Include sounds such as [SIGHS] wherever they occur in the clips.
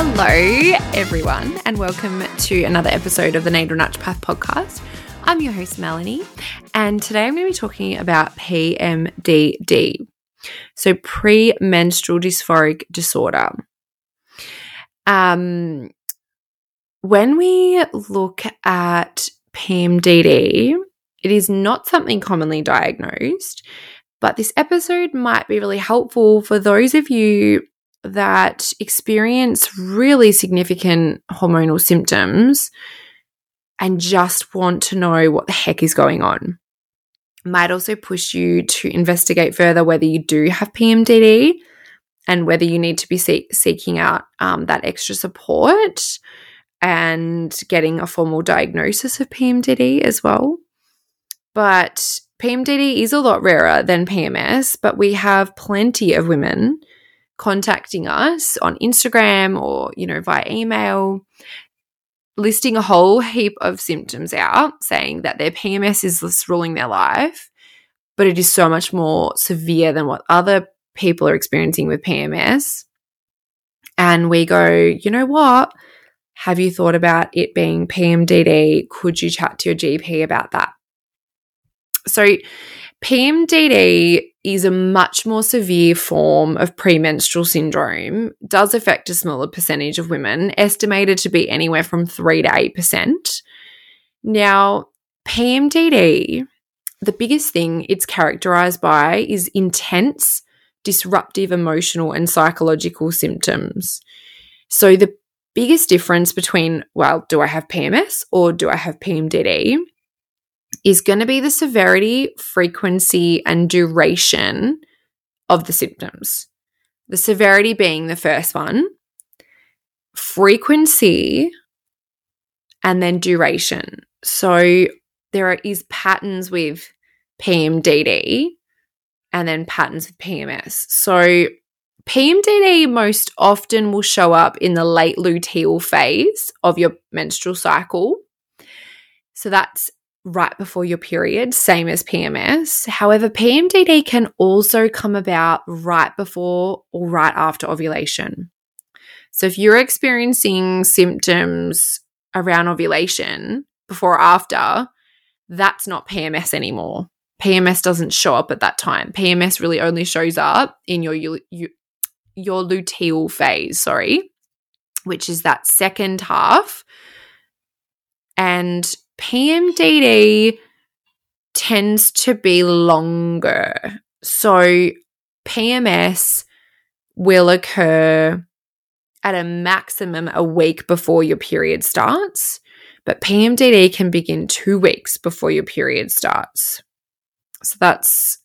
Hello, everyone, and welcome to another episode of the Natal Naturopath podcast. I'm your host, Melanie, and today I'm going to be talking about PMDD, so premenstrual dysphoric disorder. Um, when we look at PMDD, it is not something commonly diagnosed, but this episode might be really helpful for those of you that experience really significant hormonal symptoms and just want to know what the heck is going on. Might also push you to investigate further whether you do have PMDD and whether you need to be see- seeking out um, that extra support and getting a formal diagnosis of PMDD as well. But PMDD is a lot rarer than PMS, but we have plenty of women contacting us on Instagram or, you know, via email, listing a whole heap of symptoms out, saying that their PMS is ruling their life, but it is so much more severe than what other people are experiencing with PMS. And we go, you know what? Have you thought about it being PMDD? Could you chat to your GP about that? So, PMDD is a much more severe form of premenstrual syndrome, does affect a smaller percentage of women, estimated to be anywhere from 3 to 8%. Now, PMDD, the biggest thing it's characterized by is intense, disruptive emotional and psychological symptoms. So, the biggest difference between, well, do I have PMS or do I have PMDD? Is going to be the severity, frequency, and duration of the symptoms. The severity being the first one, frequency, and then duration. So there is patterns with PMDD and then patterns with PMS. So PMDD most often will show up in the late luteal phase of your menstrual cycle. So that's right before your period, same as PMS. However, PMDD can also come about right before or right after ovulation. So if you're experiencing symptoms around ovulation before or after, that's not PMS anymore. PMS doesn't show up at that time. PMS really only shows up in your your, your luteal phase, sorry, which is that second half. And PMDD tends to be longer. So PMS will occur at a maximum a week before your period starts, but PMDD can begin two weeks before your period starts. So that's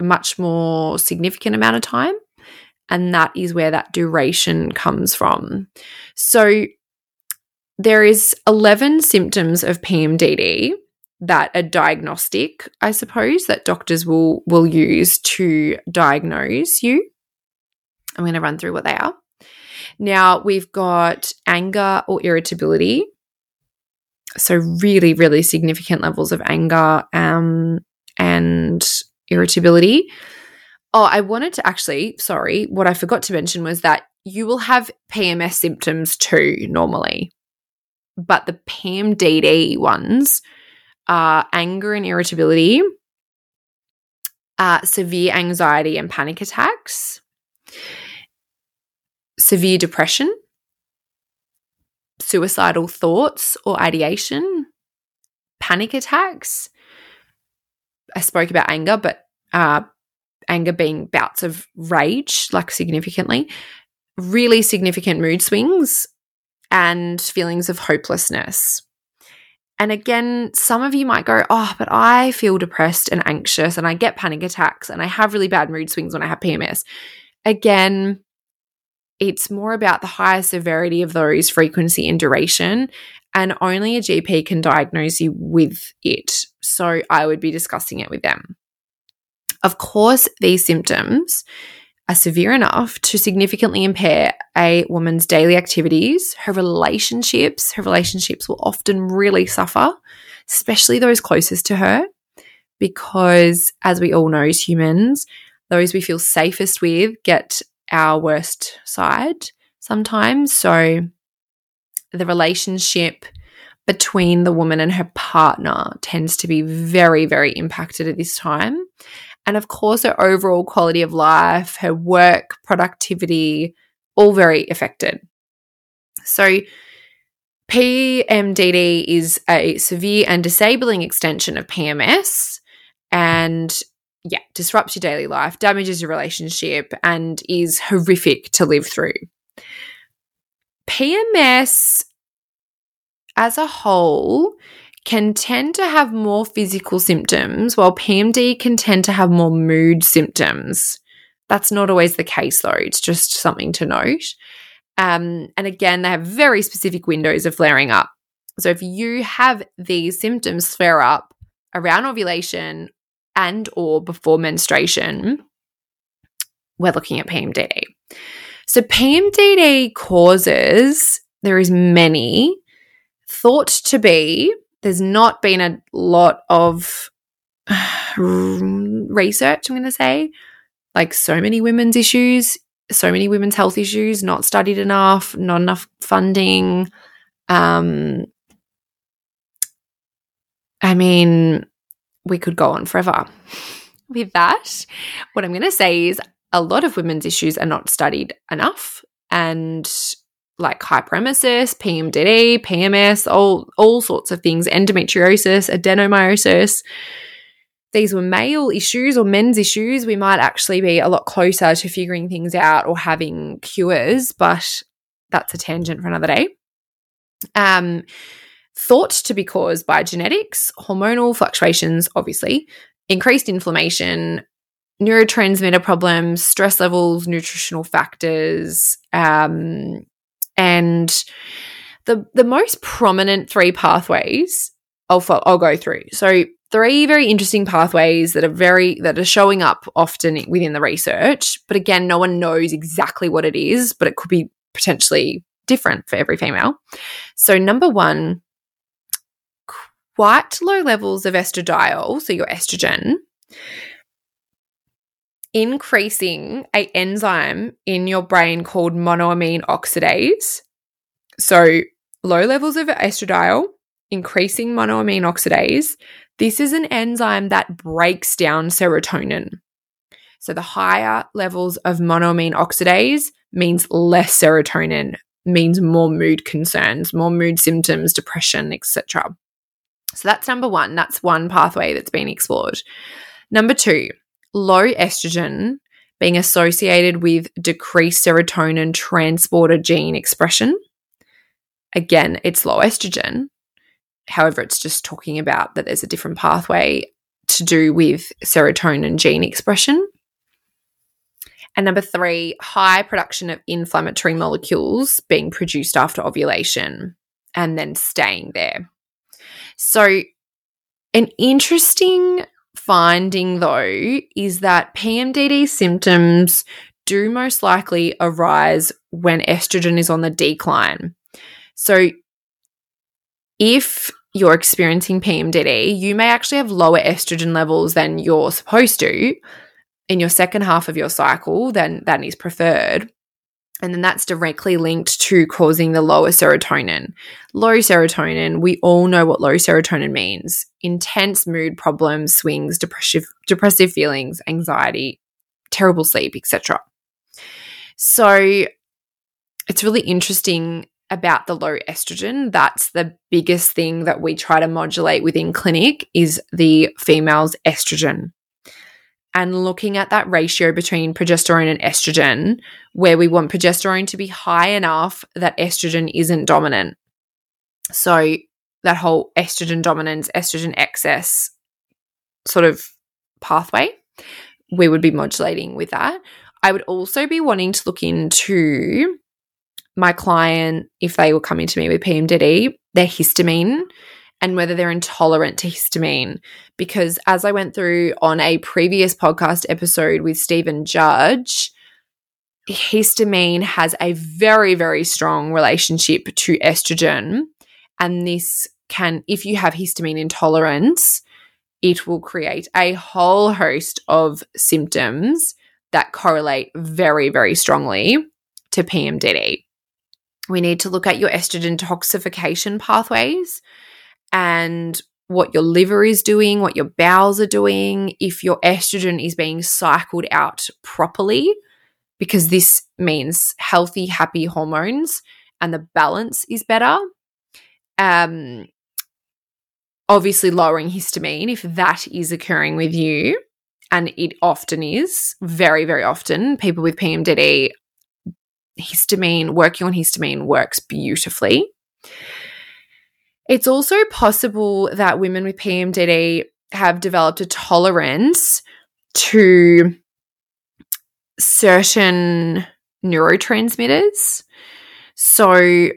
a much more significant amount of time. And that is where that duration comes from. So there is 11 symptoms of PMDD that are diagnostic, I suppose, that doctors will will use to diagnose you. I'm going to run through what they are. Now, we've got anger or irritability. So really really significant levels of anger um, and irritability. Oh, I wanted to actually, sorry, what I forgot to mention was that you will have PMS symptoms too normally but the PMDD ones are anger and irritability, uh, severe anxiety and panic attacks, severe depression, suicidal thoughts or ideation, panic attacks. I spoke about anger, but uh, anger being bouts of rage, like significantly, really significant mood swings, and feelings of hopelessness. And again, some of you might go, Oh, but I feel depressed and anxious, and I get panic attacks, and I have really bad mood swings when I have PMS. Again, it's more about the higher severity of those, frequency and duration, and only a GP can diagnose you with it. So I would be discussing it with them. Of course, these symptoms are severe enough to significantly impair a woman's daily activities, her relationships. Her relationships will often really suffer, especially those closest to her, because as we all know as humans, those we feel safest with get our worst side. sometimes. So the relationship between the woman and her partner tends to be very, very impacted at this time. And of course, her overall quality of life, her work, productivity, all very affected. So, PMDD is a severe and disabling extension of PMS and yeah, disrupts your daily life, damages your relationship, and is horrific to live through. PMS as a whole can tend to have more physical symptoms, while PMD can tend to have more mood symptoms. That's not always the case, though. It's just something to note. Um, and again, they have very specific windows of flaring up. So if you have these symptoms flare up around ovulation and or before menstruation, we're looking at PMDD. So PMDD causes there is many thought to be there's not been a lot of [SIGHS] research I'm going to say. Like so many women's issues so many women's health issues not studied enough not enough funding. Um I mean we could go on forever. With that what I'm going to say is a lot of women's issues are not studied enough and like hyperemesis, PMDD, PMS, all, all sorts of things, endometriosis, adenomyosis. These were male issues or men's issues. We might actually be a lot closer to figuring things out or having cures, but that's a tangent for another day. Um, thought to be caused by genetics, hormonal fluctuations, obviously, increased inflammation, neurotransmitter problems, stress levels, nutritional factors, um, and the the most prominent three pathways I'll I'll go through. So three very interesting pathways that are very that are showing up often within the research, but again, no one knows exactly what it is, but it could be potentially different for every female. So number one, quite low levels of estradiol, so your estrogen, increasing a enzyme in your brain called monoamine oxidase. So, low levels of estradiol, increasing monoamine oxidase. This is an enzyme that breaks down serotonin. So, the higher levels of monoamine oxidase means less serotonin, means more mood concerns, more mood symptoms, depression, etc. So, that's number one. That's one pathway that's been explored. Number two, low estrogen being associated with decreased serotonin transporter gene expression. Again, it's low estrogen. However, it's just talking about that there's a different pathway to do with serotonin gene expression. And number three, high production of inflammatory molecules being produced after ovulation and then staying there. So, an interesting finding though is that PMDD symptoms do most likely arise when estrogen is on the decline. So, if you're experiencing PMDD, you may actually have lower estrogen levels than you're supposed to in your second half of your cycle, then that is preferred. And then that's directly linked to causing the lower serotonin. Low serotonin, we all know what low serotonin means intense mood problems, swings, depressive, depressive feelings, anxiety, terrible sleep, etc. So it's really interesting about the low estrogen. That's the biggest thing that we try to modulate within clinic is the female's estrogen and looking at that ratio between progesterone and estrogen, where we want progesterone to be high enough that estrogen isn't dominant. So, that whole estrogen dominance, estrogen excess sort of pathway, we would be modulating with that. I would also be wanting to look into my client, if they were coming to me with PMDD, their histamine and whether they're intolerant to histamine. Because as I went through on a previous podcast episode with Stephen Judge, histamine has a very, very strong relationship to estrogen. And this can, if you have histamine intolerance, it will create a whole host of symptoms that correlate very, very strongly to PMDD. We need to look at your estrogen detoxification pathways and what your liver is doing, what your bowels are doing, if your estrogen is being cycled out properly, because this means healthy, happy hormones and the balance is better. Um, obviously, lowering histamine, if that is occurring with you, and it often is, very, very often, people with PMDD, histamine, working on histamine works beautifully. It's also possible that women with PMDD have developed a tolerance to certain neurotransmitters. So,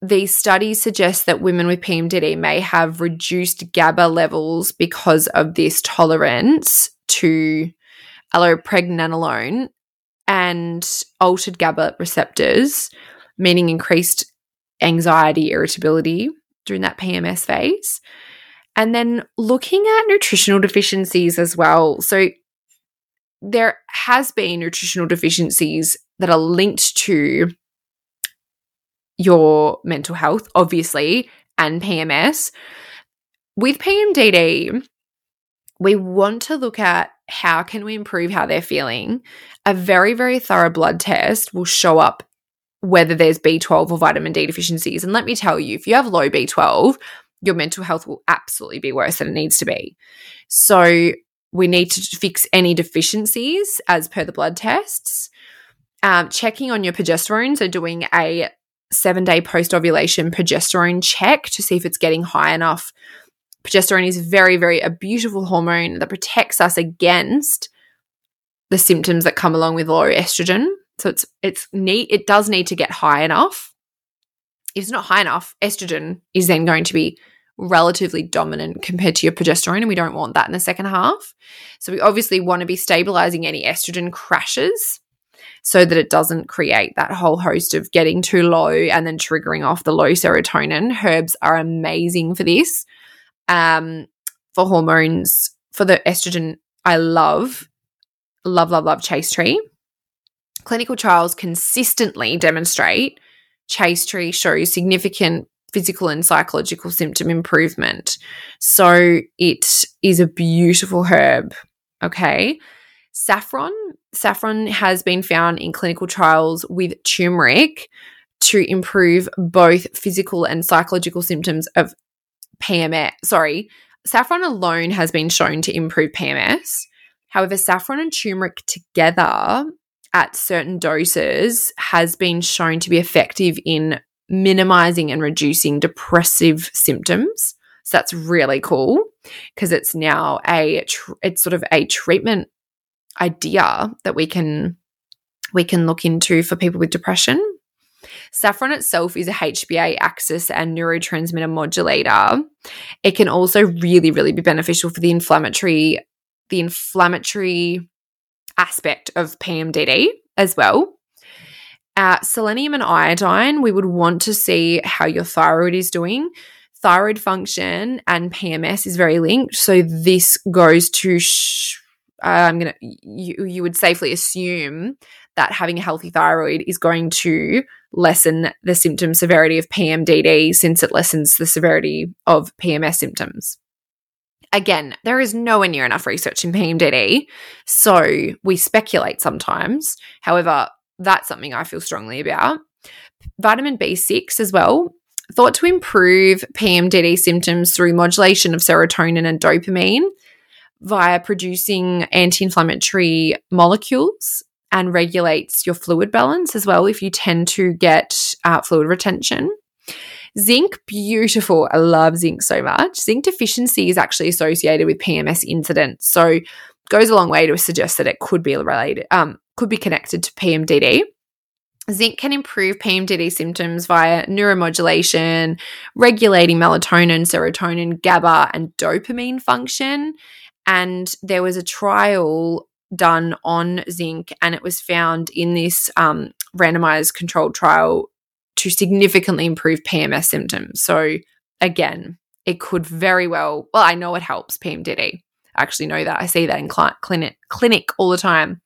these studies suggest that women with PMDD may have reduced GABA levels because of this tolerance to allopregnanolone and altered GABA receptors, meaning increased anxiety, irritability during that PMS phase. And then looking at nutritional deficiencies as well. So there has been nutritional deficiencies that are linked to your mental health, obviously, and PMS. With PMDD, we want to look at how can we improve how they're feeling. A very, very thorough blood test will show up whether there's B12 or vitamin D deficiencies. And let me tell you, if you have low B12, your mental health will absolutely be worse than it needs to be. So we need to fix any deficiencies as per the blood tests. Um, checking on your progesterone, so doing a seven day post ovulation progesterone check to see if it's getting high enough. Progesterone is very, very a beautiful hormone that protects us against the symptoms that come along with low estrogen. So it's it's neat. It does need to get high enough. If it's not high enough, estrogen is then going to be relatively dominant compared to your progesterone, and we don't want that in the second half. So we obviously want to be stabilizing any estrogen crashes so that it doesn't create that whole host of getting too low and then triggering off the low serotonin. Herbs are amazing for this. Um, for hormones, for the estrogen, I love, love, love, love Chaste Tree. Clinical trials consistently demonstrate Chaste Tree shows significant physical and psychological symptom improvement. So it is a beautiful herb. Okay. Saffron. Saffron has been found in clinical trials with turmeric to improve both physical and psychological symptoms of PMS. Sorry, saffron alone has been shown to improve PMS. However, saffron and turmeric together at certain doses has been shown to be effective in minimizing and reducing depressive symptoms. So that's really cool because it's now a tr- it's sort of a treatment idea that we can we can look into for people with depression. Saffron itself is a HPA axis and neurotransmitter modulator. It can also really, really be beneficial for the inflammatory, the inflammatory aspect of PMDD as well. Uh, selenium and iodine, we would want to see how your thyroid is doing. Thyroid function and PMS is very linked. So this goes to sh- I'm gonna you you would safely assume that having a healthy thyroid is going to lessen the symptom severity of PMDD since it lessens the severity of PMS symptoms. Again, there is nowhere near enough research in PMDD, so we speculate sometimes. However, that's something I feel strongly about. Vitamin B6 as well, thought to improve PMDD symptoms through modulation of serotonin and dopamine via producing anti inflammatory molecules and regulates your fluid balance as well if you tend to get uh, fluid retention. Zinc, beautiful. I love zinc so much. Zinc deficiency is actually associated with PMS incidents. So goes a long way to suggest that it could be related, um, could be connected to PMDD. Zinc can improve PMDD symptoms via neuromodulation, regulating melatonin, serotonin, GABA, and dopamine function, and there was a trial done on zinc, and it was found in this um, randomized controlled trial to significantly improve PMS symptoms. So, again, it could very well, well, I know it helps PMDD. I actually know that. I see that in cl- clinic, clinic all the time.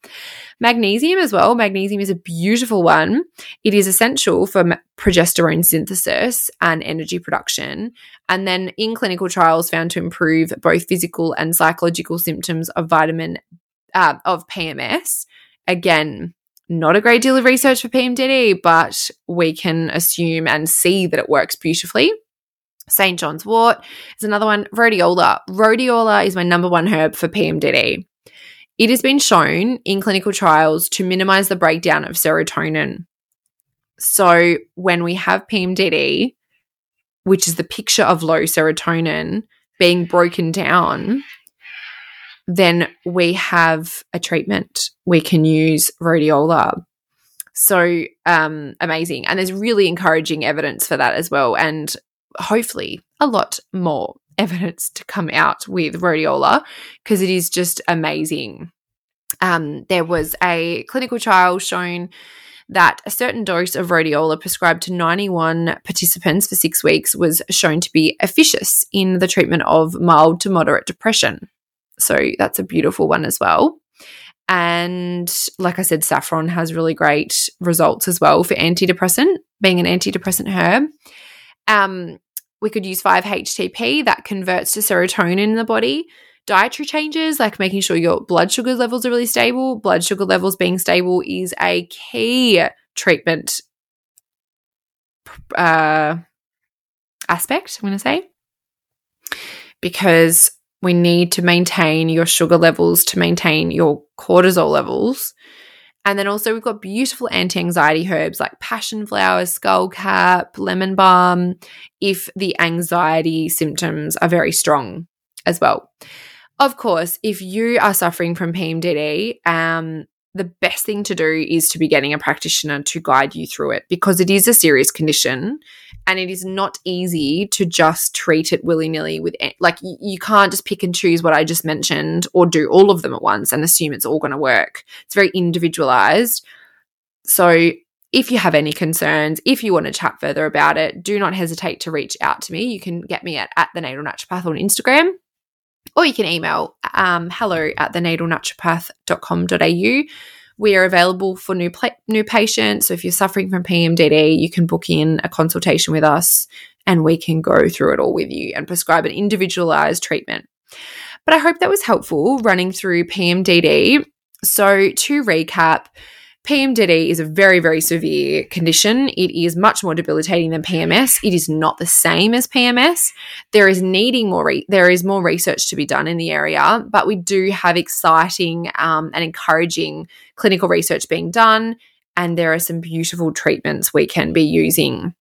Magnesium as well. Magnesium is a beautiful one. It is essential for progesterone synthesis and energy production. And then in clinical trials found to improve both physical and psychological symptoms of vitamin uh, of PMS. Again, not a great deal of research for PMDD, but we can assume and see that it works beautifully. St. John's wort is another one. Rhodiola. Rhodiola is my number one herb for PMDD. It has been shown in clinical trials to minimize the breakdown of serotonin. So when we have PMDD, which is the picture of low serotonin being broken down, then we have a treatment. We can use rhodiola. So um, amazing. And there's really encouraging evidence for that as well. And hopefully a lot more [LAUGHS] evidence to come out with rhodiola because it is just amazing. Um, there was a clinical trial shown that a certain dose of rhodiola prescribed to 91 participants for six weeks was shown to be efficacious in the treatment of mild to moderate depression. So that's a beautiful one as well. And like I said, saffron has really great results as well for antidepressant, being an antidepressant herb. Um, we could use 5-HTP that converts to serotonin in the body. Dietary changes, like making sure your blood sugar levels are really stable. Blood sugar levels being stable is a key treatment uh, aspect, I'm going to say, because we need to maintain your sugar levels to maintain your cortisol levels. And then also we've got beautiful anti-anxiety herbs like passion flowers, skullcap, lemon balm if the anxiety symptoms are very strong as well. Of course, if you are suffering from PMDD, um, the best thing to do is to be getting a practitioner to guide you through it because it is a serious condition and it is not easy to just treat it willy-nilly with like you can't just pick and choose what I just mentioned or do all of them at once and assume it's all going to work. It's very individualized. So if you have any concerns, if you want to chat further about it, do not hesitate to reach out to me. You can get me at, at the natal naturopath on Instagram or you can email um, hello at thenatalnaturopath.com.au. We are available for new pla- new patients. So if you're suffering from PMDD, you can book in a consultation with us and we can go through it all with you and prescribe an individualized treatment. But I hope that was helpful running through PMDD. So to recap, PMDD is a very, very severe condition. It is much more debilitating than PMS. It is not the same as PMS. There is needing more. Re- there is more research to be done in the area, but we do have exciting um, and encouraging clinical research being done, and there are some beautiful treatments we can be using.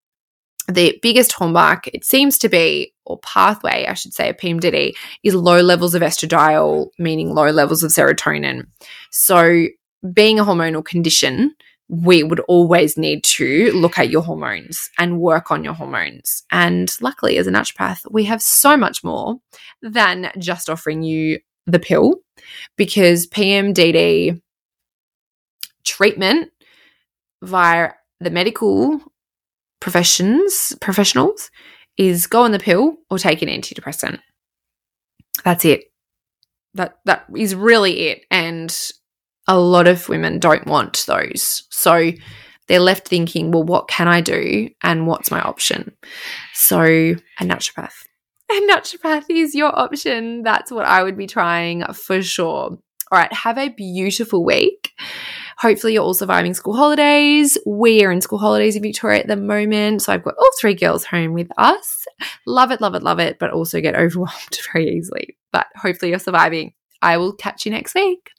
The biggest hallmark, it seems to be, or pathway, I should say, of PMDD, is low levels of estradiol, meaning low levels of serotonin. So being a hormonal condition, we would always need to look at your hormones and work on your hormones. And luckily, as a naturopath, we have so much more than just offering you the pill because PMDD treatment via the medical professions professionals is go on the pill or take an antidepressant. That's it. That that is really it. And a lot of women don't want those. So they're left thinking, well, what can I do and what's my option? So a naturopath. A naturopath is your option. That's what I would be trying for sure. All right, have a beautiful week. Hopefully, you're all surviving school holidays. We are in school holidays in Victoria at the moment. So I've got all three girls home with us. Love it, love it, love it, but also get overwhelmed [LAUGHS] very easily. But hopefully, you're surviving. I will catch you next week.